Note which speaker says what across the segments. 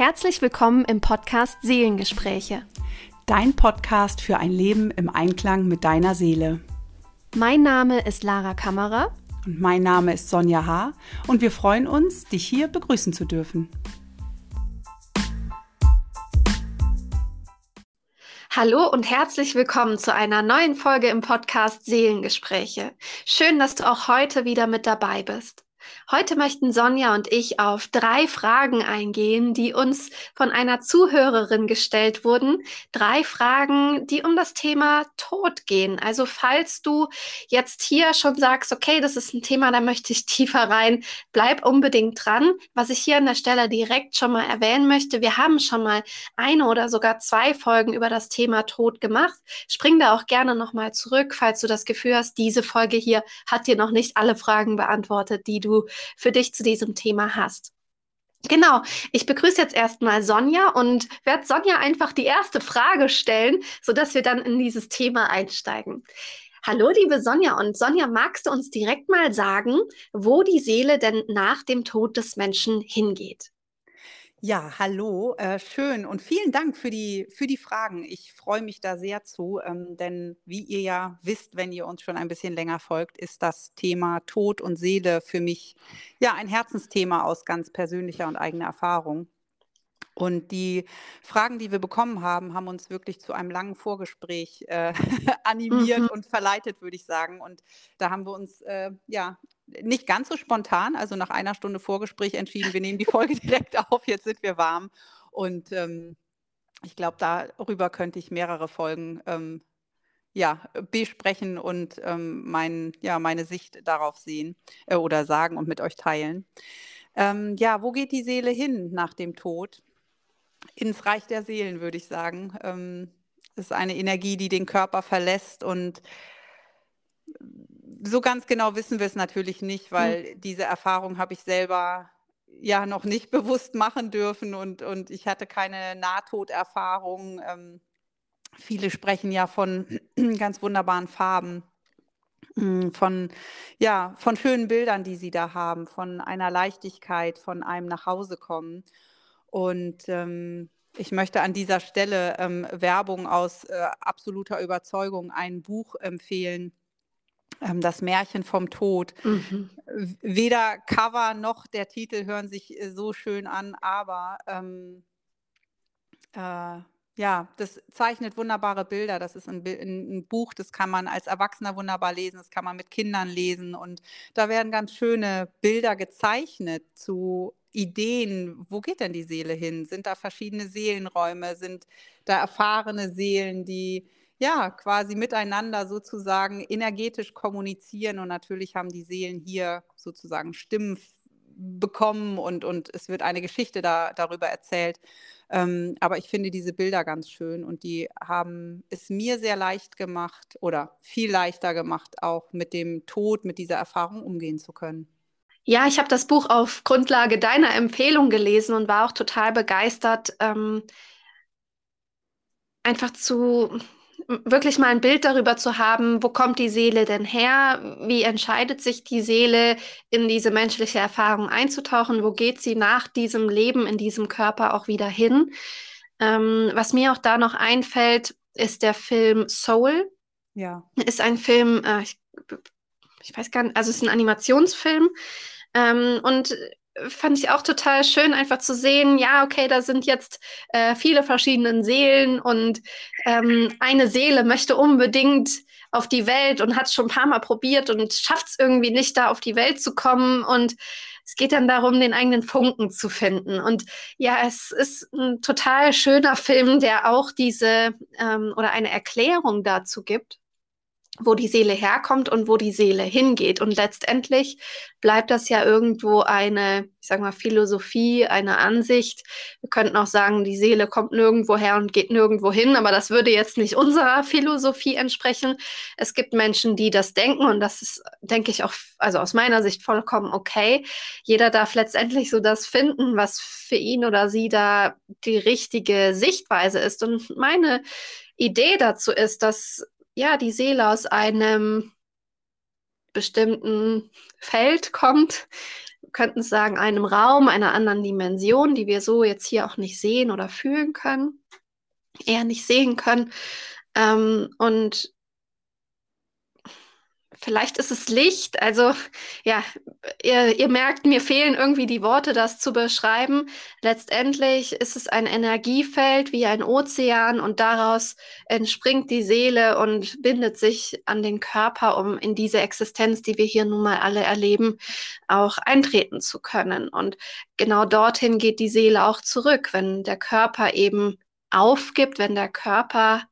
Speaker 1: Herzlich willkommen im Podcast Seelengespräche.
Speaker 2: Dein Podcast für ein Leben im Einklang mit deiner Seele.
Speaker 1: Mein Name ist Lara Kammerer.
Speaker 2: Und mein Name ist Sonja H. Und wir freuen uns, dich hier begrüßen zu dürfen.
Speaker 1: Hallo und herzlich willkommen zu einer neuen Folge im Podcast Seelengespräche. Schön, dass du auch heute wieder mit dabei bist. Heute möchten Sonja und ich auf drei Fragen eingehen, die uns von einer Zuhörerin gestellt wurden. Drei Fragen, die um das Thema Tod gehen. Also falls du jetzt hier schon sagst, okay, das ist ein Thema, da möchte ich tiefer rein, bleib unbedingt dran. Was ich hier an der Stelle direkt schon mal erwähnen möchte, wir haben schon mal eine oder sogar zwei Folgen über das Thema Tod gemacht. Spring da auch gerne nochmal zurück, falls du das Gefühl hast, diese Folge hier hat dir noch nicht alle Fragen beantwortet, die du für dich zu diesem Thema hast. Genau, ich begrüße jetzt erstmal Sonja und werde Sonja einfach die erste Frage stellen, sodass wir dann in dieses Thema einsteigen. Hallo, liebe Sonja. Und Sonja, magst du uns direkt mal sagen, wo die Seele denn nach dem Tod des Menschen hingeht?
Speaker 2: Ja, hallo, äh, schön und vielen Dank für die, für die Fragen. Ich freue mich da sehr zu, ähm, denn wie ihr ja wisst, wenn ihr uns schon ein bisschen länger folgt, ist das Thema Tod und Seele für mich ja ein Herzensthema aus ganz persönlicher und eigener Erfahrung. Und die Fragen, die wir bekommen haben, haben uns wirklich zu einem langen Vorgespräch äh, animiert mhm. und verleitet, würde ich sagen. Und da haben wir uns äh, ja nicht ganz so spontan, also nach einer Stunde Vorgespräch entschieden, wir nehmen die Folge direkt auf, jetzt sind wir warm. Und ähm, ich glaube, darüber könnte ich mehrere Folgen ähm, ja, besprechen und ähm, mein, ja, meine Sicht darauf sehen äh, oder sagen und mit euch teilen. Ähm, ja, wo geht die Seele hin nach dem Tod? Ins Reich der Seelen, würde ich sagen. Ähm, es ist eine Energie, die den Körper verlässt und so ganz genau wissen wir es natürlich nicht, weil mhm. diese Erfahrung habe ich selber ja noch nicht bewusst machen dürfen und, und ich hatte keine Nahtoderfahrung. Ähm, viele sprechen ja von ganz wunderbaren Farben, hm, von, ja, von schönen Bildern, die sie da haben, von einer Leichtigkeit, von einem Nachhausekommen. Und ähm, ich möchte an dieser Stelle ähm, Werbung aus äh, absoluter Überzeugung, ein Buch empfehlen, ähm, das Märchen vom Tod. Mhm. Weder Cover noch der Titel hören sich äh, so schön an, aber ähm, äh, ja, das zeichnet wunderbare Bilder. Das ist ein, ein, Buch, das kann man als Erwachsener wunderbar lesen, das kann man mit Kindern lesen. Und da werden ganz schöne Bilder gezeichnet zu Ideen. Wo geht denn die Seele hin? Sind da verschiedene Seelenräume? Sind da erfahrene Seelen, die ja, quasi miteinander sozusagen energetisch kommunizieren und natürlich haben die Seelen hier sozusagen Stimmen bekommen und, und es wird eine Geschichte da, darüber erzählt. Ähm, aber ich finde diese Bilder ganz schön und die haben es mir sehr leicht gemacht oder viel leichter gemacht, auch mit dem Tod, mit dieser Erfahrung umgehen zu können.
Speaker 1: Ja, ich habe das Buch auf Grundlage deiner Empfehlung gelesen und war auch total begeistert, ähm, einfach zu, wirklich mal ein Bild darüber zu haben, wo kommt die Seele denn her? Wie entscheidet sich die Seele, in diese menschliche Erfahrung einzutauchen? Wo geht sie nach diesem Leben in diesem Körper auch wieder hin? Ähm, was mir auch da noch einfällt, ist der Film Soul. Ja. Ist ein Film, äh, ich, ich, weiß gar nicht, also es ist ein Animationsfilm. Ähm, und fand ich auch total schön, einfach zu sehen, ja, okay, da sind jetzt äh, viele verschiedene Seelen und ähm, eine Seele möchte unbedingt auf die Welt und hat es schon ein paar Mal probiert und schafft es irgendwie nicht, da auf die Welt zu kommen. Und es geht dann darum, den eigenen Funken zu finden. Und ja, es ist ein total schöner Film, der auch diese ähm, oder eine Erklärung dazu gibt wo die Seele herkommt und wo die Seele hingeht. Und letztendlich bleibt das ja irgendwo eine, ich sag mal, Philosophie, eine Ansicht. Wir könnten auch sagen, die Seele kommt nirgendwo her und geht nirgendwo hin, aber das würde jetzt nicht unserer Philosophie entsprechen. Es gibt Menschen, die das denken und das ist, denke ich, auch, also aus meiner Sicht vollkommen okay. Jeder darf letztendlich so das finden, was für ihn oder sie da die richtige Sichtweise ist. Und meine Idee dazu ist, dass ja, die Seele aus einem bestimmten Feld kommt, könnten sagen, einem Raum, einer anderen Dimension, die wir so jetzt hier auch nicht sehen oder fühlen können, eher nicht sehen können. Ähm, und Vielleicht ist es Licht. Also ja, ihr, ihr, merkt, mir fehlen irgendwie die Worte, das zu beschreiben. Letztendlich ist es ein Energiefeld wie ein Ozean und daraus entspringt die Seele und bindet sich an den Körper, um in diese Existenz, die wir hier nun mal alle erleben, auch eintreten zu können. Und genau dorthin geht die Seele auch zurück, wenn der Körper eben aufgibt, wenn der Körper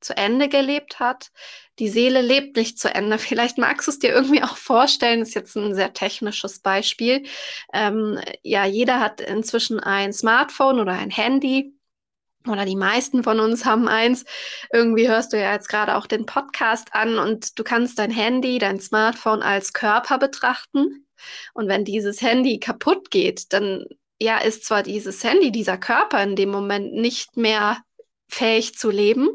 Speaker 1: zu Ende gelebt hat. Die Seele lebt nicht zu Ende. Vielleicht magst du es dir irgendwie auch vorstellen, das ist jetzt ein sehr technisches Beispiel. Ähm, ja, jeder hat inzwischen ein Smartphone oder ein Handy. Oder die meisten von uns haben eins. Irgendwie hörst du ja jetzt gerade auch den Podcast an und du kannst dein Handy, dein Smartphone als Körper betrachten. Und wenn dieses Handy kaputt geht, dann ja, ist zwar dieses Handy, dieser Körper in dem Moment nicht mehr fähig zu leben,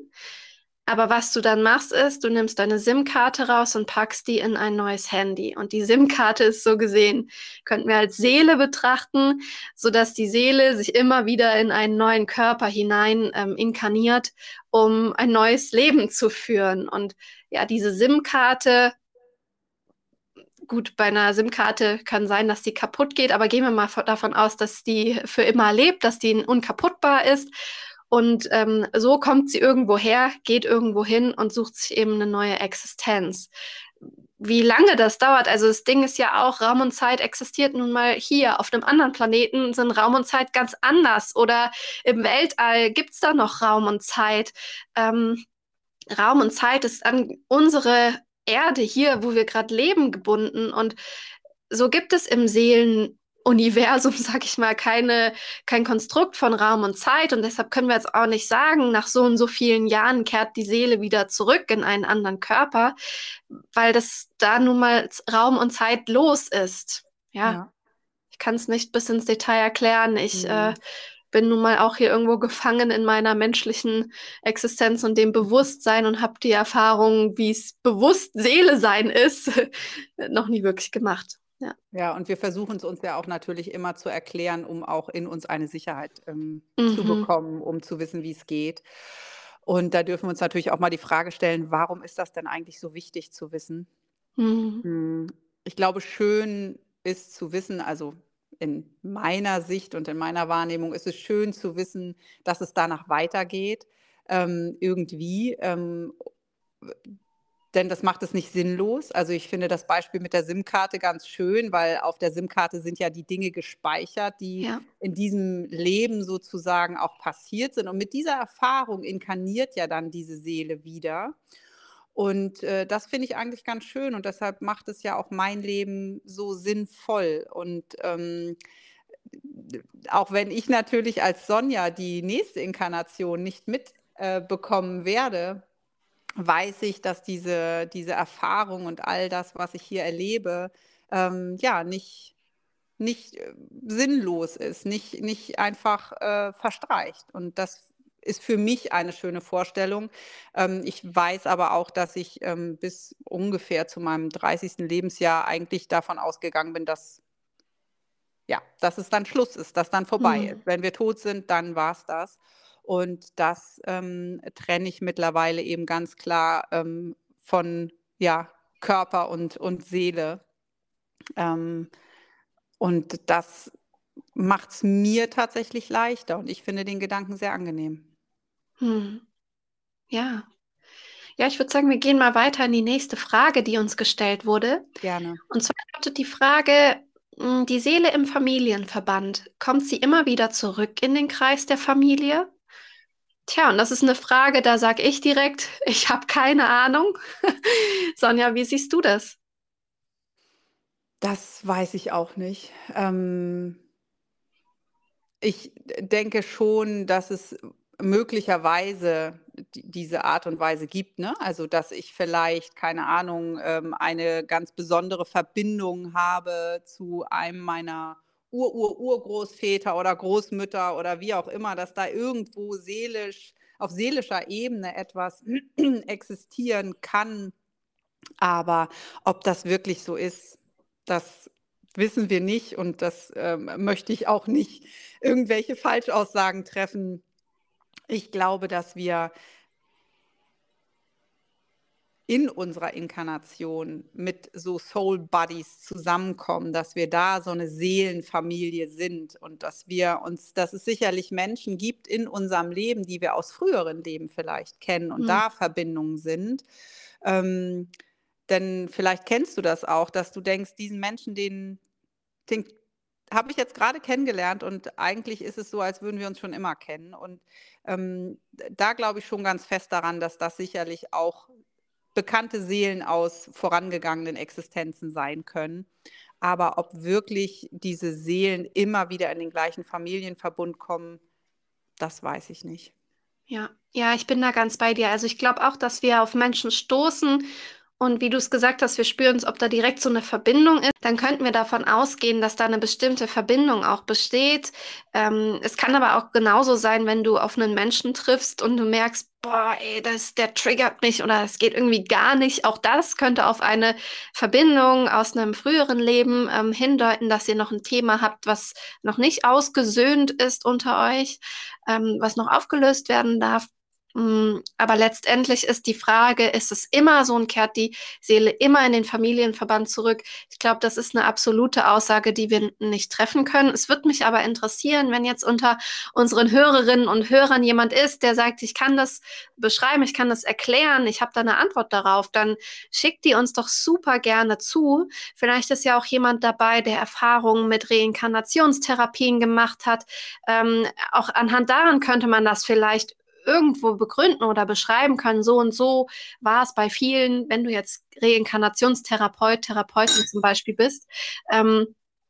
Speaker 1: aber was du dann machst, ist, du nimmst deine SIM-Karte raus und packst die in ein neues Handy. Und die SIM-Karte ist so gesehen, könnten wir als Seele betrachten, sodass die Seele sich immer wieder in einen neuen Körper hinein ähm, inkarniert, um ein neues Leben zu führen. Und ja, diese SIM-Karte, gut, bei einer SIM-Karte kann sein, dass die kaputt geht, aber gehen wir mal davon aus, dass die für immer lebt, dass die unkaputtbar ist. Und ähm, so kommt sie irgendwo her, geht irgendwo hin und sucht sich eben eine neue Existenz. Wie lange das dauert, also das Ding ist ja auch, Raum und Zeit existiert nun mal hier. Auf einem anderen Planeten sind Raum und Zeit ganz anders. Oder im Weltall gibt es da noch Raum und Zeit. Ähm, Raum und Zeit ist an unsere Erde hier, wo wir gerade leben, gebunden. Und so gibt es im Seelen Universum, sag ich mal, keine, kein Konstrukt von Raum und Zeit. Und deshalb können wir jetzt auch nicht sagen, nach so und so vielen Jahren kehrt die Seele wieder zurück in einen anderen Körper, weil das da nun mal Raum und Zeit los ist. Ja. ja. Ich kann es nicht bis ins Detail erklären. Ich mhm. äh, bin nun mal auch hier irgendwo gefangen in meiner menschlichen Existenz und dem Bewusstsein und habe die Erfahrung, wie es bewusst Seele sein ist, noch nie wirklich gemacht.
Speaker 2: Ja. ja, und wir versuchen es uns ja auch natürlich immer zu erklären, um auch in uns eine Sicherheit ähm, mhm. zu bekommen, um zu wissen, wie es geht. Und da dürfen wir uns natürlich auch mal die Frage stellen, warum ist das denn eigentlich so wichtig zu wissen? Mhm. Hm, ich glaube, schön ist zu wissen, also in meiner Sicht und in meiner Wahrnehmung ist es schön zu wissen, dass es danach weitergeht, ähm, irgendwie. Ähm, denn das macht es nicht sinnlos. Also ich finde das Beispiel mit der SIM-Karte ganz schön, weil auf der SIM-Karte sind ja die Dinge gespeichert, die ja. in diesem Leben sozusagen auch passiert sind. Und mit dieser Erfahrung inkarniert ja dann diese Seele wieder. Und äh, das finde ich eigentlich ganz schön und deshalb macht es ja auch mein Leben so sinnvoll. Und ähm, auch wenn ich natürlich als Sonja die nächste Inkarnation nicht mitbekommen äh, werde, weiß ich, dass diese, diese Erfahrung und all das, was ich hier erlebe, ähm, ja, nicht, nicht äh, sinnlos ist, nicht, nicht einfach äh, verstreicht. Und das ist für mich eine schöne Vorstellung. Ähm, ich weiß aber auch, dass ich ähm, bis ungefähr zu meinem 30. Lebensjahr eigentlich davon ausgegangen bin, dass ja, dass es dann Schluss ist, dass dann vorbei mhm. ist. Wenn wir tot sind, dann war es das. Und das ähm, trenne ich mittlerweile eben ganz klar ähm, von ja, Körper und, und Seele. Ähm, und das macht es mir tatsächlich leichter und ich finde den Gedanken sehr angenehm.
Speaker 1: Hm. Ja. Ja, ich würde sagen, wir gehen mal weiter in die nächste Frage, die uns gestellt wurde.
Speaker 2: Gerne.
Speaker 1: Und zwar lautet die Frage, hm, die Seele im Familienverband, kommt sie immer wieder zurück in den Kreis der Familie? Tja, und das ist eine Frage, da sage ich direkt, ich habe keine Ahnung. Sonja, wie siehst du das?
Speaker 2: Das weiß ich auch nicht. Ähm, ich denke schon, dass es möglicherweise diese Art und Weise gibt. Ne? Also, dass ich vielleicht, keine Ahnung, ähm, eine ganz besondere Verbindung habe zu einem meiner Ur-Ur-Urgroßväter oder Großmütter oder wie auch immer, dass da irgendwo seelisch, auf seelischer Ebene etwas existieren kann. Aber ob das wirklich so ist, das wissen wir nicht und das ähm, möchte ich auch nicht irgendwelche Falschaussagen treffen. Ich glaube, dass wir in unserer Inkarnation mit so Soul Buddies zusammenkommen, dass wir da so eine Seelenfamilie sind und dass wir uns, dass es sicherlich Menschen gibt in unserem Leben, die wir aus früheren Leben vielleicht kennen und mhm. da Verbindungen sind. Ähm, denn vielleicht kennst du das auch, dass du denkst, diesen Menschen, den, den habe ich jetzt gerade kennengelernt und eigentlich ist es so, als würden wir uns schon immer kennen. Und ähm, da glaube ich schon ganz fest daran, dass das sicherlich auch bekannte Seelen aus vorangegangenen Existenzen sein können. Aber ob wirklich diese Seelen immer wieder in den gleichen Familienverbund kommen, das weiß ich nicht.
Speaker 1: Ja, ja, ich bin da ganz bei dir. Also ich glaube auch, dass wir auf Menschen stoßen und wie du es gesagt hast, wir spüren es, ob da direkt so eine Verbindung ist, dann könnten wir davon ausgehen, dass da eine bestimmte Verbindung auch besteht. Ähm, es kann aber auch genauso sein, wenn du auf einen Menschen triffst und du merkst, boah, ey, das, der triggert mich oder es geht irgendwie gar nicht. Auch das könnte auf eine Verbindung aus einem früheren Leben ähm, hindeuten, dass ihr noch ein Thema habt, was noch nicht ausgesöhnt ist unter euch, ähm, was noch aufgelöst werden darf. Mm, aber letztendlich ist die Frage, ist es immer so und kehrt die Seele immer in den Familienverband zurück? Ich glaube, das ist eine absolute Aussage, die wir nicht treffen können. Es würde mich aber interessieren, wenn jetzt unter unseren Hörerinnen und Hörern jemand ist, der sagt, ich kann das beschreiben, ich kann das erklären, ich habe da eine Antwort darauf, dann schickt die uns doch super gerne zu. Vielleicht ist ja auch jemand dabei, der Erfahrungen mit Reinkarnationstherapien gemacht hat. Ähm, auch anhand daran könnte man das vielleicht irgendwo begründen oder beschreiben können, so und so war es bei vielen, wenn du jetzt Reinkarnationstherapeut, Therapeutin zum Beispiel bist. Ähm,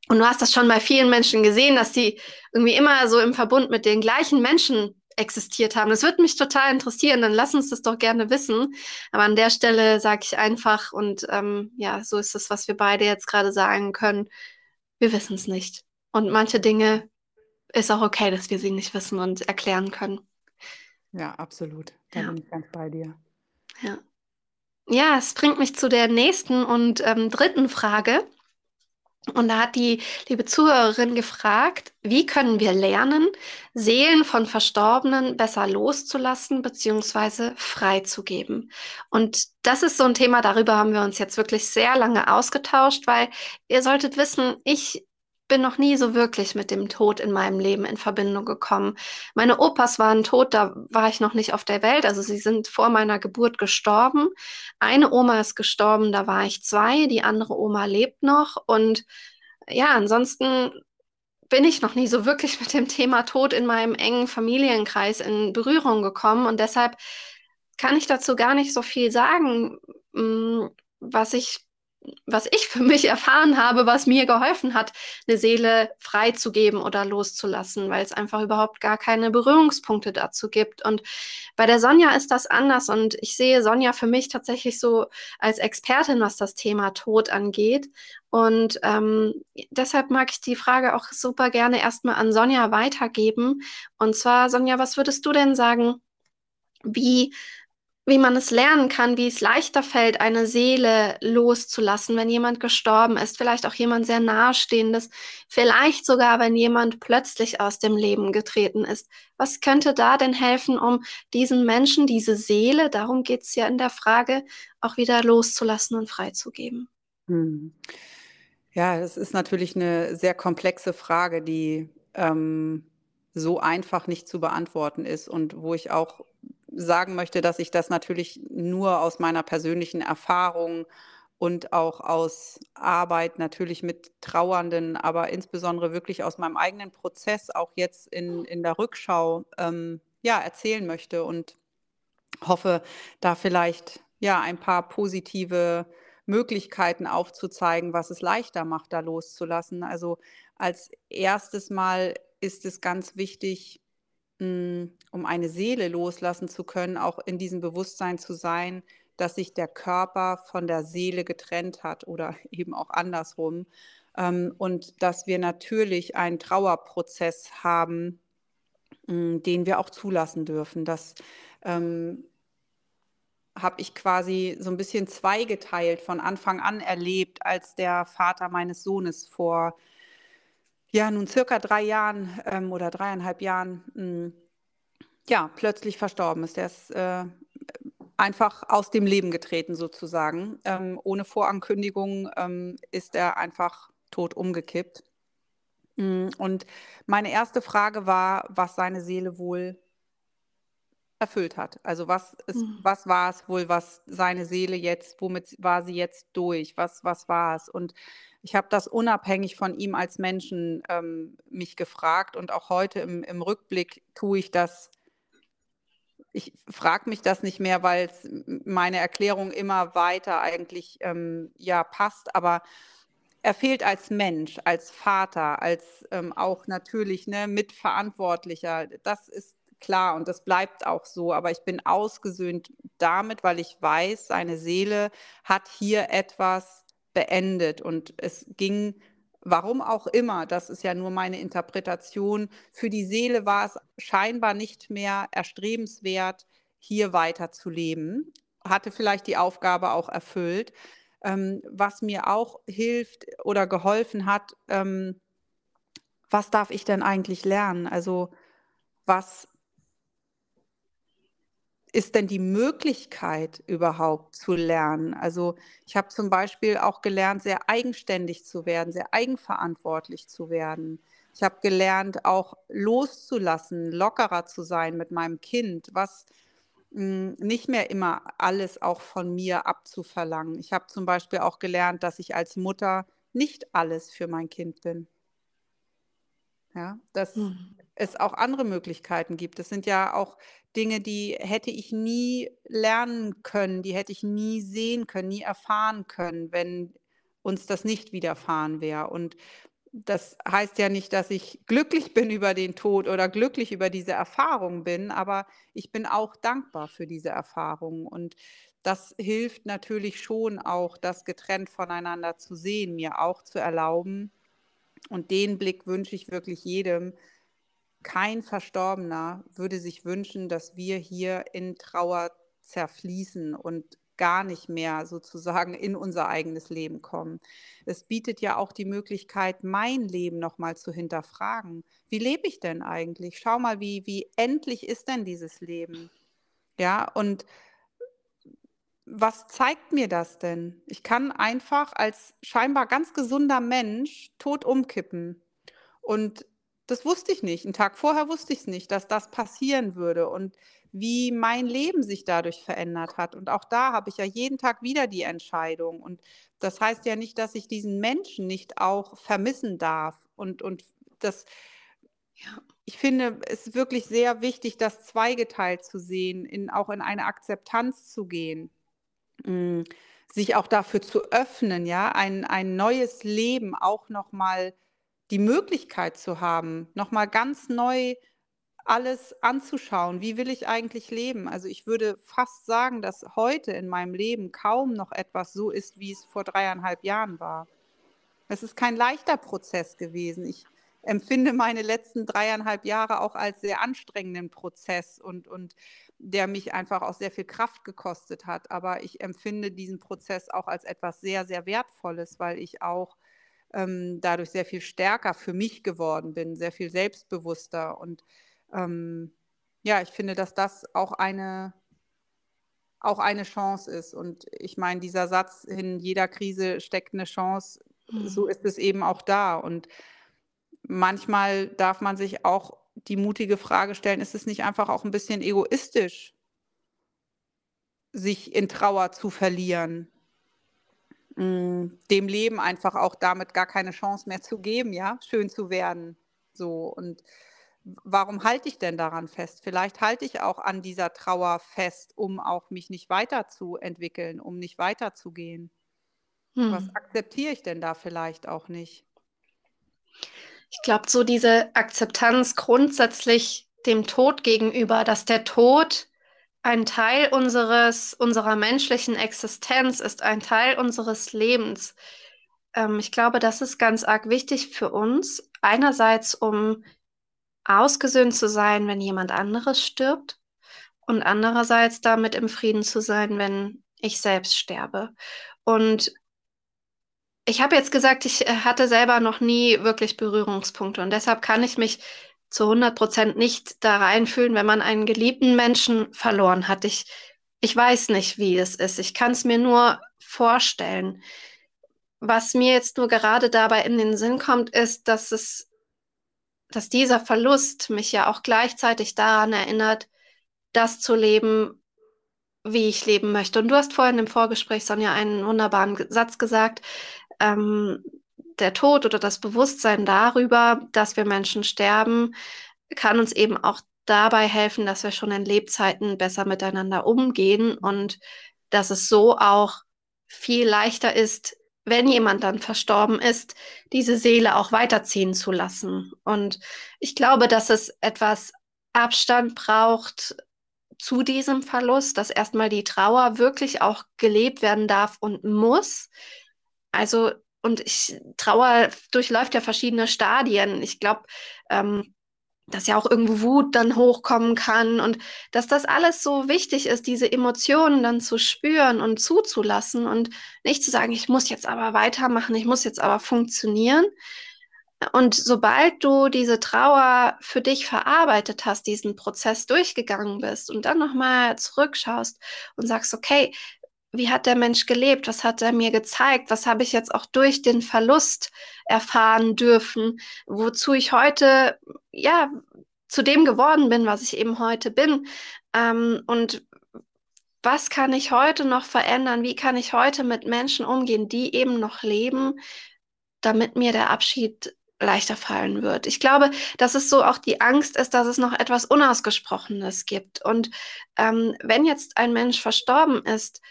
Speaker 1: und du hast das schon bei vielen Menschen gesehen, dass die irgendwie immer so im Verbund mit den gleichen Menschen existiert haben. Das würde mich total interessieren, dann lass uns das doch gerne wissen. Aber an der Stelle sage ich einfach, und ähm, ja, so ist es, was wir beide jetzt gerade sagen können, wir wissen es nicht. Und manche Dinge ist auch okay, dass wir sie nicht wissen und erklären können.
Speaker 2: Ja, absolut. Da Ja. bin ich ganz bei dir.
Speaker 1: Ja. Ja, es bringt mich zu der nächsten und ähm, dritten Frage. Und da hat die liebe Zuhörerin gefragt, wie können wir lernen, Seelen von Verstorbenen besser loszulassen bzw. freizugeben? Und das ist so ein Thema, darüber haben wir uns jetzt wirklich sehr lange ausgetauscht, weil ihr solltet wissen, ich bin noch nie so wirklich mit dem Tod in meinem Leben in Verbindung gekommen. Meine Opas waren tot, da war ich noch nicht auf der Welt. Also sie sind vor meiner Geburt gestorben. Eine Oma ist gestorben, da war ich zwei. Die andere Oma lebt noch. Und ja, ansonsten bin ich noch nie so wirklich mit dem Thema Tod in meinem engen Familienkreis in Berührung gekommen. Und deshalb kann ich dazu gar nicht so viel sagen, mm, was ich was ich für mich erfahren habe, was mir geholfen hat, eine Seele freizugeben oder loszulassen, weil es einfach überhaupt gar keine Berührungspunkte dazu gibt. Und bei der Sonja ist das anders und ich sehe Sonja für mich tatsächlich so als Expertin, was das Thema Tod angeht. Und ähm, deshalb mag ich die Frage auch super gerne erstmal an Sonja weitergeben. Und zwar, Sonja, was würdest du denn sagen? Wie wie man es lernen kann, wie es leichter fällt, eine Seele loszulassen, wenn jemand gestorben ist, vielleicht auch jemand sehr nahestehendes, vielleicht sogar, wenn jemand plötzlich aus dem Leben getreten ist. Was könnte da denn helfen, um diesen Menschen, diese Seele, darum geht es ja in der Frage, auch wieder loszulassen und freizugeben? Hm.
Speaker 2: Ja, es ist natürlich eine sehr komplexe Frage, die ähm, so einfach nicht zu beantworten ist und wo ich auch sagen möchte, dass ich das natürlich nur aus meiner persönlichen Erfahrung und auch aus Arbeit natürlich mit Trauernden, aber insbesondere wirklich aus meinem eigenen Prozess auch jetzt in, in der Rückschau ähm, ja, erzählen möchte und hoffe, da vielleicht ja ein paar positive Möglichkeiten aufzuzeigen, was es leichter macht, da loszulassen. Also als erstes Mal ist es ganz wichtig, um eine Seele loslassen zu können, auch in diesem Bewusstsein zu sein, dass sich der Körper von der Seele getrennt hat oder eben auch andersrum. Ähm, und dass wir natürlich einen Trauerprozess haben, hm, den wir auch zulassen dürfen, dass ähm, habe ich quasi so ein bisschen zweigeteilt von Anfang an erlebt, als der Vater meines Sohnes vor ja nun circa drei Jahren ähm, oder dreieinhalb Jahren mh, hm, ja plötzlich verstorben ist. Der ist äh, einfach aus dem Leben getreten sozusagen. Ähm, ohne Vorankündigung ähm, ist er einfach tot umgekippt. Hm, und meine erste Frage war, was seine Seele wohl erfüllt hat. Also was, ist, mhm. was war es wohl, was seine Seele jetzt, womit war sie jetzt durch? Was, was war es? Und ich habe das unabhängig von ihm als Menschen ähm, mich gefragt und auch heute im, im Rückblick tue ich das. Ich frage mich das nicht mehr, weil meine Erklärung immer weiter eigentlich ähm, ja passt, aber er fehlt als Mensch, als Vater, als ähm, auch natürlich ne, Mitverantwortlicher. Das ist klar und das bleibt auch so. Aber ich bin ausgesöhnt damit, weil ich weiß, seine Seele hat hier etwas beendet und es ging Warum auch immer, das ist ja nur meine Interpretation. Für die Seele war es scheinbar nicht mehr erstrebenswert, hier weiter zu leben. Hatte vielleicht die Aufgabe auch erfüllt. Ähm, was mir auch hilft oder geholfen hat, ähm, was darf ich denn eigentlich lernen? Also was ist denn die Möglichkeit überhaupt zu lernen? Also ich habe zum Beispiel auch gelernt, sehr eigenständig zu werden, sehr eigenverantwortlich zu werden. Ich habe gelernt, auch loszulassen, lockerer zu sein mit meinem Kind, was hm, nicht mehr immer alles auch von mir abzuverlangen. Ich habe zum Beispiel auch gelernt, dass ich als Mutter nicht alles für mein Kind bin. Ja, dass mhm. es auch andere Möglichkeiten gibt. Das sind ja auch Dinge, die hätte ich nie lernen können, die hätte ich nie sehen können, nie erfahren können, wenn uns das nicht widerfahren wäre. Und das heißt ja nicht, dass ich glücklich bin über den Tod oder glücklich über diese Erfahrung bin, aber ich bin auch dankbar für diese Erfahrung. Und das hilft natürlich schon auch, das getrennt voneinander zu sehen, mir auch zu erlauben. Und den Blick wünsche ich wirklich jedem, kein Verstorbener würde sich wünschen, dass wir hier in Trauer zerfließen und gar nicht mehr sozusagen in unser eigenes Leben kommen. Es bietet ja auch die Möglichkeit, mein Leben nochmal zu hinterfragen. Wie lebe ich denn eigentlich? Schau mal, wie, wie endlich ist denn dieses Leben? Ja, und was zeigt mir das denn? Ich kann einfach als scheinbar ganz gesunder Mensch tot umkippen. Und das wusste ich nicht. Einen Tag vorher wusste ich es nicht, dass das passieren würde und wie mein Leben sich dadurch verändert hat. Und auch da habe ich ja jeden Tag wieder die Entscheidung. Und das heißt ja nicht, dass ich diesen Menschen nicht auch vermissen darf. Und, und das, ja. ich finde es wirklich sehr wichtig, das zweigeteilt zu sehen, in, auch in eine Akzeptanz zu gehen. Mm, sich auch dafür zu öffnen, ja, ein, ein neues Leben auch nochmal die Möglichkeit zu haben, nochmal ganz neu alles anzuschauen. Wie will ich eigentlich leben? Also ich würde fast sagen, dass heute in meinem Leben kaum noch etwas so ist, wie es vor dreieinhalb Jahren war. Es ist kein leichter Prozess gewesen. Ich empfinde meine letzten dreieinhalb Jahre auch als sehr anstrengenden Prozess und, und der mich einfach auch sehr viel Kraft gekostet hat. Aber ich empfinde diesen Prozess auch als etwas sehr, sehr Wertvolles, weil ich auch ähm, dadurch sehr viel stärker für mich geworden bin, sehr viel selbstbewusster. Und ähm, ja, ich finde, dass das auch eine, auch eine Chance ist. Und ich meine, dieser Satz, in jeder Krise steckt eine Chance, mhm. so ist es eben auch da. Und manchmal darf man sich auch die mutige Frage stellen, ist es nicht einfach auch ein bisschen egoistisch, sich in Trauer zu verlieren? Hm, dem Leben einfach auch damit gar keine Chance mehr zu geben, ja, schön zu werden. So und warum halte ich denn daran fest? Vielleicht halte ich auch an dieser Trauer fest, um auch mich nicht weiterzuentwickeln, um nicht weiterzugehen. Hm. Was akzeptiere ich denn da vielleicht auch nicht?
Speaker 1: Ich glaube, so diese Akzeptanz grundsätzlich dem Tod gegenüber, dass der Tod ein Teil unseres, unserer menschlichen Existenz ist, ein Teil unseres Lebens. Ähm, ich glaube, das ist ganz arg wichtig für uns. Einerseits, um ausgesöhnt zu sein, wenn jemand anderes stirbt und andererseits damit im Frieden zu sein, wenn ich selbst sterbe. Und ich habe jetzt gesagt, ich äh, hatte selber noch nie wirklich Berührungspunkte und deshalb kann ich mich zu 100 Prozent nicht da reinfühlen, wenn man einen geliebten Menschen verloren hat. Ich, ich weiß nicht, wie es ist. Ich kann es mir nur vorstellen. Was mir jetzt nur gerade dabei in den Sinn kommt, ist, dass es, dass dieser Verlust mich ja auch gleichzeitig daran erinnert, das zu leben, wie ich leben möchte. Und du hast vorhin im Vorgespräch, Sonja, einen wunderbaren Satz gesagt. Ähm, der Tod oder das Bewusstsein darüber, dass wir Menschen sterben, kann uns eben auch dabei helfen, dass wir schon in Lebzeiten besser miteinander umgehen und dass es so auch viel leichter ist, wenn jemand dann verstorben ist, diese Seele auch weiterziehen zu lassen. Und ich glaube, dass es etwas Abstand braucht zu diesem Verlust, dass erstmal die Trauer wirklich auch gelebt werden darf und muss. Also, und ich, Trauer durchläuft ja verschiedene Stadien. Ich glaube, ähm, dass ja auch irgendwo Wut dann hochkommen kann und dass das alles so wichtig ist, diese Emotionen dann zu spüren und zuzulassen und nicht zu sagen, ich muss jetzt aber weitermachen, ich muss jetzt aber funktionieren. Und sobald du diese Trauer für dich verarbeitet hast, diesen Prozess durchgegangen bist und dann nochmal zurückschaust und sagst, okay, wie hat der Mensch gelebt? Was hat er mir gezeigt? Was habe ich jetzt auch durch den Verlust erfahren dürfen? Wozu ich heute, ja, zu dem geworden bin, was ich eben heute bin? Ähm, und was kann ich heute noch verändern? Wie kann ich heute mit Menschen umgehen, die eben noch leben, damit mir der Abschied leichter fallen wird. Ich glaube, dass es so auch die Angst ist, dass es noch etwas Unausgesprochenes gibt. Und ähm, wenn jetzt ein Mensch verstorben ist,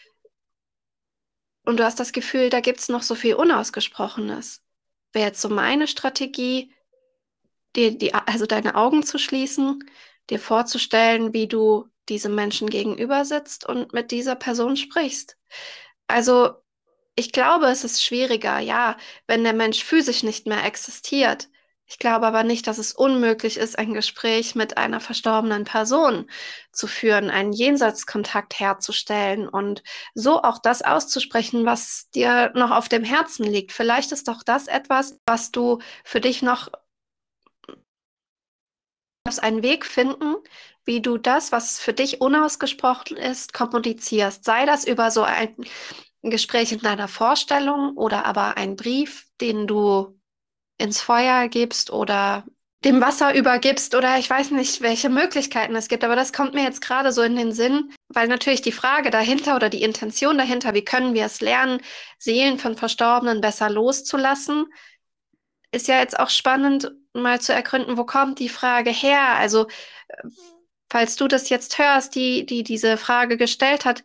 Speaker 1: und du hast das Gefühl, da gibt es noch so viel Unausgesprochenes. Wäre jetzt so meine Strategie, dir die, also deine Augen zu schließen, dir vorzustellen, wie du diesem Menschen gegenüber sitzt und mit dieser Person sprichst. Also ich glaube, es ist schwieriger, ja, wenn der Mensch physisch nicht mehr existiert. Ich glaube aber nicht, dass es unmöglich ist, ein Gespräch mit einer verstorbenen Person zu führen, einen Jenseitskontakt herzustellen und so auch das auszusprechen, was dir noch auf dem Herzen liegt. Vielleicht ist doch das etwas, was du für dich noch einen Weg finden, wie du das, was für dich unausgesprochen ist, kommunizierst. Sei das über so ein Gespräch in deiner Vorstellung oder aber ein Brief, den du ins Feuer gibst oder dem Wasser übergibst oder ich weiß nicht, welche Möglichkeiten es gibt, aber das kommt mir jetzt gerade so in den Sinn, weil natürlich die Frage dahinter oder die Intention dahinter, wie können wir es lernen, Seelen von Verstorbenen besser loszulassen, ist ja jetzt auch spannend, mal zu ergründen, wo kommt die Frage her? Also, falls du das jetzt hörst, die, die diese Frage gestellt hat,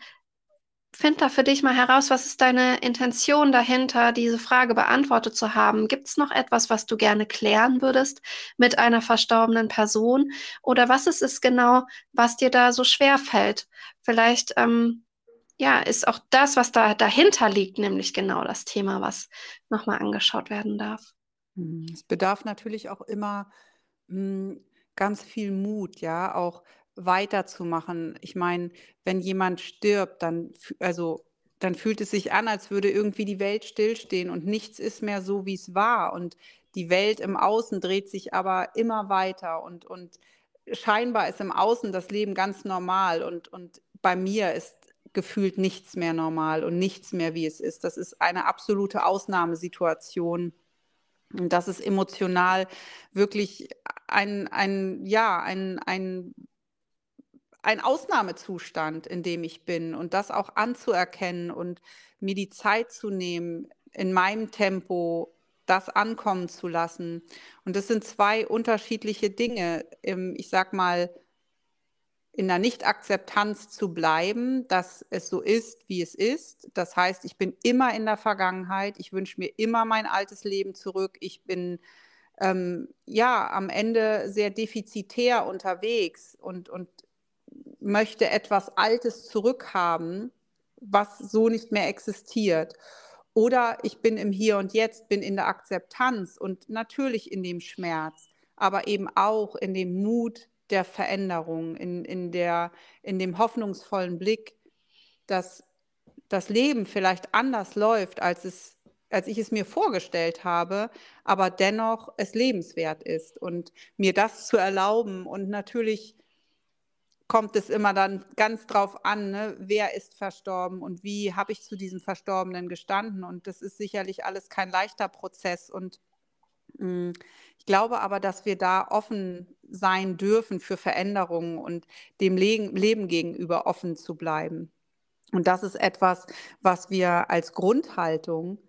Speaker 1: Find da für dich mal heraus, was ist deine Intention dahinter, diese Frage beantwortet zu haben. Gibt es noch etwas, was du gerne klären würdest mit einer verstorbenen Person? Oder was ist es genau, was dir da so schwer fällt? Vielleicht ähm, ja, ist auch das, was da dahinter liegt, nämlich genau das Thema, was nochmal angeschaut werden darf.
Speaker 2: Hm, es bedarf natürlich auch immer mh, hm, ganz viel Mut, ja, auch weiterzumachen. Ich meine, wenn jemand stirbt, dann, also, dann fühlt es sich an, als würde irgendwie die Welt stillstehen und nichts ist mehr so, wie es war. Und die Welt im Außen dreht sich aber immer weiter und, und scheinbar ist im Außen das Leben ganz normal und, und bei mir ist gefühlt nichts mehr normal und nichts mehr, wie es ist. Das ist eine absolute Ausnahmesituation. Und das ist emotional wirklich ein, ein ja, ein, ein ein Ausnahmezustand, in dem ich bin und das auch anzuerkennen und mir die Zeit zu nehmen, in meinem Tempo das ankommen zu lassen. Und das sind zwei unterschiedliche Dinge. Ich sag mal, in der Nicht-Akzeptanz zu bleiben, dass es so ist, wie es ist. Das heißt, ich bin immer in der Vergangenheit. Ich wünsche mir immer mein altes Leben zurück. Ich bin ähm, ja am Ende sehr defizitär unterwegs und, und möchte etwas Altes zurückhaben, was so nicht mehr existiert. Oder ich bin im Hier und Jetzt, bin in der Akzeptanz und natürlich in dem Schmerz, aber eben auch in dem Mut, der Veränderung, in, in, der, in dem hoffnungsvollen Blick, dass das Leben vielleicht anders läuft, als, es, als ich es mir vorgestellt habe, aber dennoch es lebenswert ist. Und mir das zu erlauben und natürlich kommt es immer dann ganz drauf an, ne, wer ist verstorben und wie habe ich zu diesem Verstorbenen gestanden. Und das ist sicherlich alles kein leichter Prozess. Und mh, mm, ich glaube aber, dass wir da offen sein dürfen für Veränderungen und dem Le Leben gegenüber offen zu bleiben. Und das ist etwas, was wir als Grundhaltung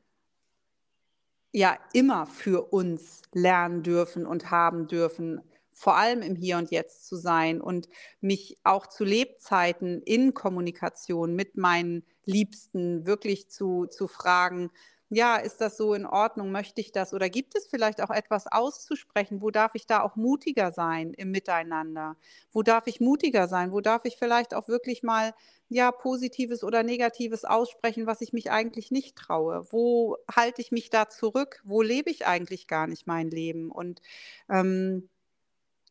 Speaker 2: ja immer für uns lernen dürfen und haben dürfen, vor allem im Hier und Jetzt zu sein und mich auch zu Lebzeiten in Kommunikation mit meinen Liebsten wirklich zu, zu fragen, ja, ist das so in Ordnung? Möchte ich das? Oder gibt es vielleicht auch etwas auszusprechen? Wo darf ich da auch mutiger sein im Miteinander? Wo darf ich mutiger sein? Wo darf ich vielleicht auch wirklich mal ja positives oder negatives aussprechen, was ich mich eigentlich nicht traue? Wo halte ich mich da zurück? Wo lebe ich eigentlich gar nicht mein Leben? Und ähm,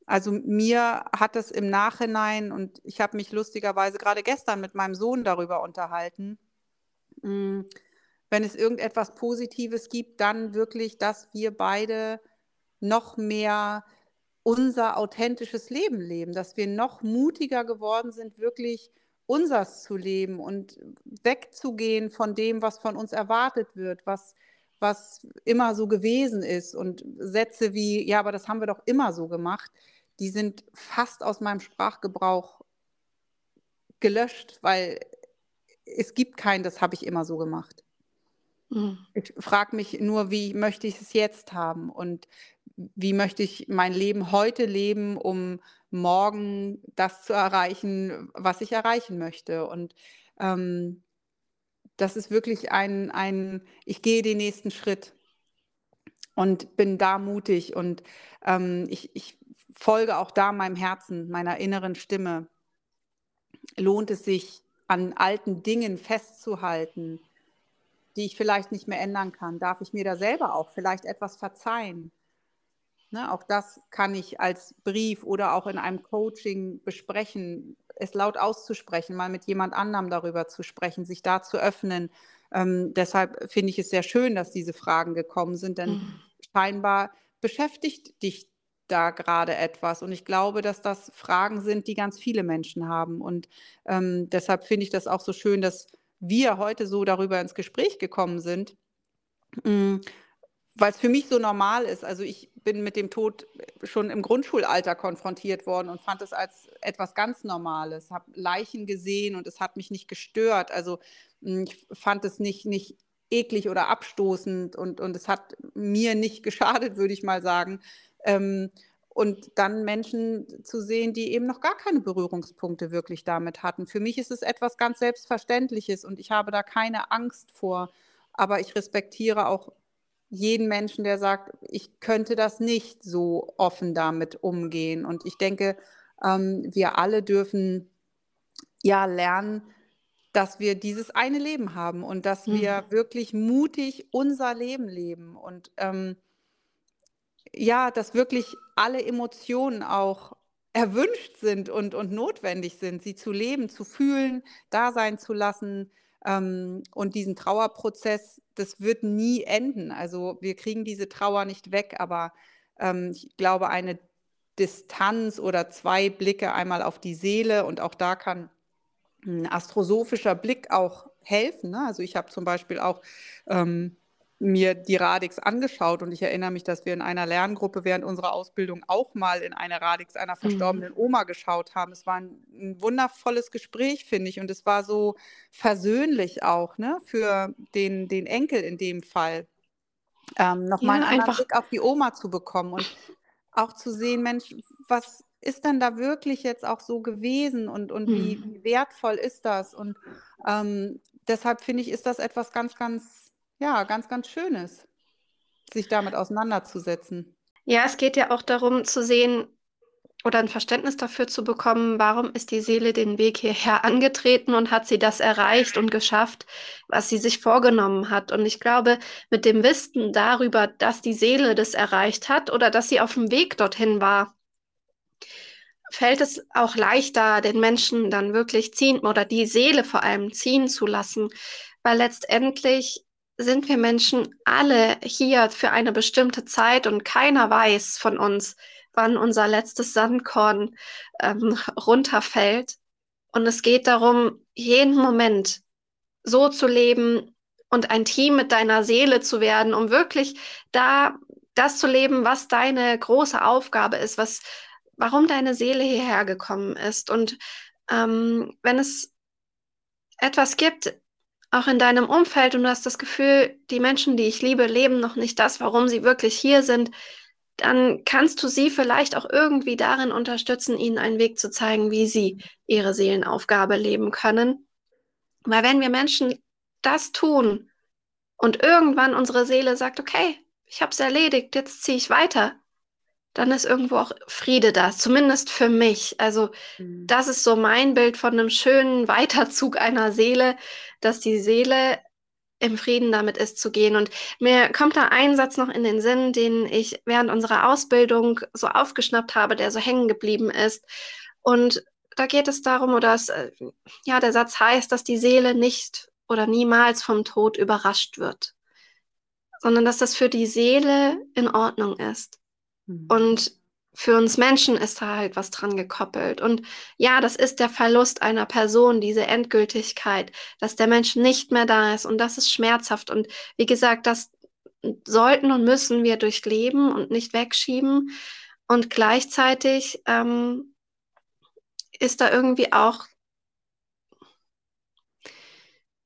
Speaker 2: also mir hat es im Nachhinein, und ich habe mich lustigerweise gerade gestern mit meinem Sohn darüber unterhalten, mh, hm, wenn es irgendetwas Positives gibt, dann wirklich, dass wir beide noch mehr unser authentisches Leben leben, dass wir noch mutiger geworden sind, wirklich unsers zu leben und wegzugehen von dem, was von uns erwartet wird, was, was immer so gewesen ist. Und Sätze wie, ja, aber das haben wir doch immer so gemacht, die sind fast aus meinem Sprachgebrauch gelöscht, weil es gibt kein, das habe ich immer so gemacht. Mhm. Ich frage mich nur, wie möchte ich es jetzt haben und wie möchte ich mein Leben heute leben, um morgen das zu erreichen, was ich erreichen möchte. Und ähm, das ist wirklich ein, ein, ich gehe den nächsten Schritt und bin da mutig und ähm, ich, ich folge auch da meinem Herzen, meiner inneren Stimme. Lohnt es sich, an alten Dingen festzuhalten? die ich vielleicht nicht mehr ändern kann? Darf ich mir da selber auch vielleicht etwas verzeihen? Ne, auch das kann ich als Brief oder auch in einem Coaching besprechen, es laut auszusprechen, mal mit jemand anderem darüber zu sprechen, sich da zu öffnen. Ähm, deshalb finde ich es sehr schön, dass diese Fragen gekommen sind, denn mhm. scheinbar beschäftigt dich da gerade etwas. Und ich glaube, dass das Fragen sind, die ganz viele Menschen haben. Und ähm, deshalb finde ich das auch so schön, dass wir heute so darüber ins Gespräch gekommen sind, mm, weil es für mich so normal ist. Also ich bin mit dem Tod schon im Grundschulalter konfrontiert worden und fand es als etwas ganz Normales. Habe Leichen gesehen und es hat mich nicht gestört. Also mm, ich fand es nicht, nicht eklig oder abstoßend und, und es hat mir nicht geschadet, würde ich mal sagen. Ähm, und dann Menschen zu sehen, die eben noch gar keine Berührungspunkte wirklich damit hatten. Für mich ist es etwas ganz Selbstverständliches und ich habe da keine Angst vor. Aber ich respektiere auch jeden Menschen, der sagt, ich könnte das nicht so offen damit umgehen. Und ich denke, ähm, wir alle dürfen ja lernen, dass wir dieses eine Leben haben und dass mhm. wir wirklich mutig unser Leben leben. Und ähm, ja, dass wirklich alle Emotionen auch erwünscht sind und, und notwendig sind, sie zu leben, zu fühlen, da sein zu lassen. Ähm, und diesen Trauerprozess, das wird nie enden. Also wir kriegen diese Trauer nicht weg, aber ähm, ich glaube, eine Distanz oder zwei Blicke einmal auf die Seele und auch da kann ein astrosophischer Blick auch helfen. Ne? Also ich habe zum Beispiel auch ähm, mir die Radix angeschaut und ich erinnere mich, dass wir in einer Lerngruppe während unserer Ausbildung auch mal in eine Radix einer mhm. verstorbenen Oma geschaut haben. Es war ein, ein wundervolles Gespräch, finde ich, und es war so versöhnlich auch ne, für den, den Enkel in dem Fall. Ähm, Nochmal ja, einen anderen Blick auf die Oma zu bekommen und auch zu sehen, Mensch, was ist denn da wirklich jetzt auch so gewesen und, und mhm. wie, wie, wertvoll ist das? Und ähm, deshalb finde ich, ist das etwas ganz, ganz ja, ganz, ganz Schönes, sich damit auseinanderzusetzen.
Speaker 1: Ja, es geht ja auch darum zu sehen oder ein Verständnis dafür zu bekommen, warum ist die Seele den Weg hierher angetreten und hat sie das erreicht und geschafft, was sie sich vorgenommen hat. Und ich glaube, mit dem Wissen darüber, dass die Seele das erreicht hat oder dass sie auf dem Weg dorthin war, fällt es auch leichter, den Menschen dann wirklich ziehen oder die Seele vor allem ziehen zu lassen, weil letztendlich sind wir Menschen alle hier für eine bestimmte Zeit und keiner weiß von uns, wann unser letztes Sandkorn ähm, runterfällt. Und es geht darum, jeden Moment so zu leben und ein Team mit deiner Seele zu werden, um wirklich da das zu leben, was deine große Aufgabe ist, was, warum deine Seele hierher gekommen ist. Und ähm, wenn es etwas gibt, auch in deinem Umfeld und du hast das Gefühl, die Menschen, die ich liebe, leben noch nicht das, warum sie wirklich hier sind, dann kannst du sie vielleicht auch irgendwie darin unterstützen, ihnen einen Weg zu zeigen, wie sie ihre Seelenaufgabe leben können. Weil wenn wir Menschen das tun und irgendwann unsere Seele sagt, okay, ich habe es erledigt, jetzt ziehe ich weiter, dann ist irgendwo auch Friede da, zumindest für mich. Also mhm. das ist so mein Bild von einem schönen Weiterzug einer Seele, dass die Seele im Frieden damit ist zu gehen. Und mir kommt da ein Satz noch in den Sinn, den ich während unserer Ausbildung so aufgeschnappt habe, der so hängen geblieben ist. Und da geht es darum, oder es, äh, ja, der Satz heißt, dass die Seele nicht oder niemals vom Tod überrascht wird, sondern dass das für die Seele in Ordnung ist. Mhm. Und für uns Menschen ist da halt was dran gekoppelt. Und ja, das ist der Verlust einer Person, diese Endgültigkeit, dass der Mensch nicht mehr da ist. Und das ist schmerzhaft. Und wie gesagt, das sollten und müssen wir durchleben und nicht wegschieben. Und gleichzeitig ähm, ist da irgendwie auch,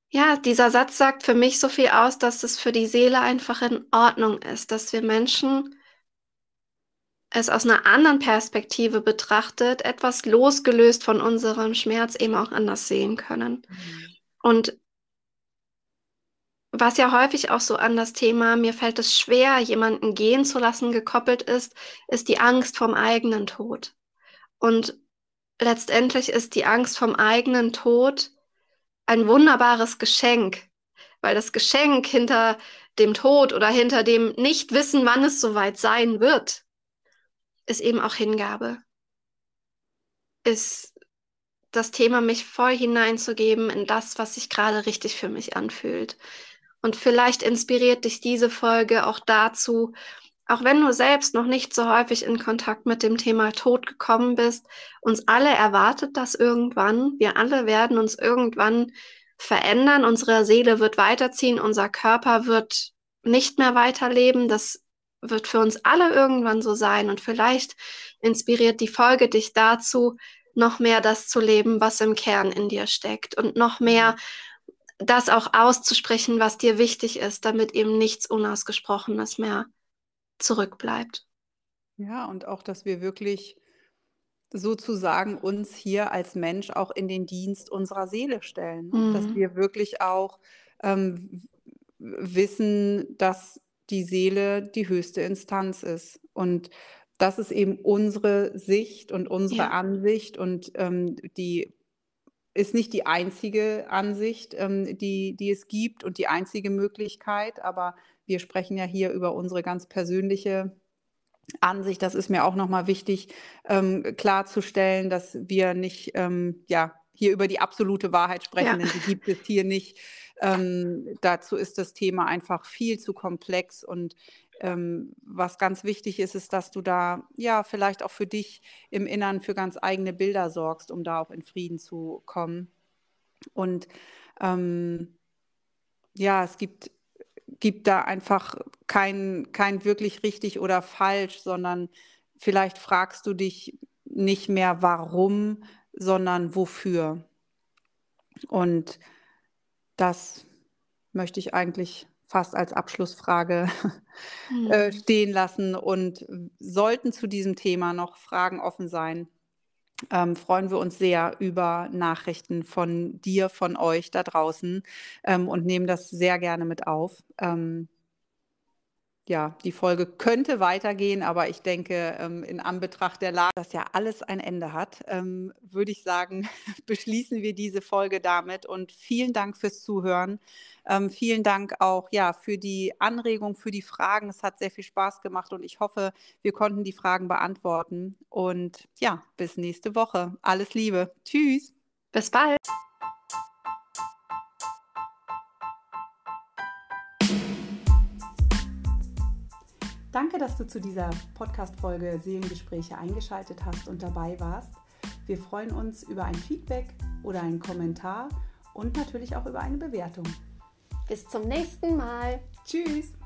Speaker 1: ja, dieser Satz sagt für mich so viel aus, dass es für die Seele einfach in Ordnung ist, dass wir Menschen es aus einer anderen Perspektive betrachtet, etwas losgelöst von unserem Schmerz eben auch anders sehen können. Mhm. Und was ja häufig auch so an das Thema, mir fällt es schwer, jemanden gehen zu lassen, gekoppelt ist, ist die Angst vom eigenen Tod. Und letztendlich ist die Angst vom eigenen Tod ein wunderbares Geschenk, weil das Geschenk hinter dem Tod oder hinter dem Nichtwissen, wann es soweit sein wird, ist eben auch Hingabe. Ist das Thema, mich voll hineinzugeben in das, was sich gerade richtig für mich anfühlt. Und vielleicht inspiriert dich diese Folge auch dazu, auch wenn du selbst noch nicht so häufig in Kontakt mit dem Thema Tod gekommen bist, uns alle erwartet das irgendwann. Wir alle werden uns irgendwann verändern. Unsere Seele wird weiterziehen, unser Körper wird nicht mehr weiterleben. Das wird für uns alle irgendwann so sein. Und vielleicht inspiriert die Folge dich dazu, noch mehr das zu leben, was im Kern in dir steckt und noch mehr das auch auszusprechen, was dir wichtig ist, damit eben nichts Unausgesprochenes mehr zurückbleibt.
Speaker 2: Ja, und auch, dass wir wirklich sozusagen uns hier als Mensch auch in den Dienst unserer Seele stellen. Mhm. Dass wir wirklich auch ähm, wissen, dass die Seele die höchste Instanz ist. Und das ist eben unsere Sicht und unsere ja. Ansicht und ähm, die ist nicht die einzige Ansicht, ähm, die, die es gibt und die einzige Möglichkeit, aber wir sprechen ja hier über unsere ganz persönliche Ansicht. Das ist mir auch nochmal wichtig ähm, klarzustellen, dass wir nicht ähm, ja, hier über die absolute Wahrheit sprechen, ja. denn die gibt es hier nicht. Ähm, dazu ist das Thema einfach viel zu komplex und ähm, was ganz wichtig ist, ist, dass du da ja vielleicht auch für dich im Innern für ganz eigene Bilder sorgst, um da auch in Frieden zu kommen. Und ähm, ja, es gibt, gibt da einfach kein, kein wirklich richtig oder falsch, sondern vielleicht fragst du dich nicht mehr warum, sondern wofür. Und das möchte ich eigentlich fast als Abschlussfrage mhm. äh, stehen lassen. Und sollten zu diesem Thema noch Fragen offen sein, ähm, freuen wir uns sehr über Nachrichten von dir, von euch da draußen ähm, und nehmen das sehr gerne mit auf. Ähm, ja, die Folge könnte weitergehen, aber ich denke, ähm, in Anbetracht der Lage, dass ja alles ein Ende hat, ähm, würde ich sagen, beschließen wir diese Folge damit. Und vielen Dank fürs Zuhören. Ähm, vielen Dank auch ja, für die Anregung, für die Fragen. Es hat sehr viel Spaß gemacht und ich hoffe, wir konnten die Fragen beantworten. Und ja, bis nächste Woche. Alles Liebe. Tschüss.
Speaker 1: Bis bald.
Speaker 2: Danke, dass du zu dieser Podcast-Folge Seelengespräche eingeschaltet hast und dabei warst. Wir freuen uns über ein Feedback oder einen Kommentar und natürlich auch über eine Bewertung.
Speaker 1: Bis zum nächsten Mal.
Speaker 2: Tschüss.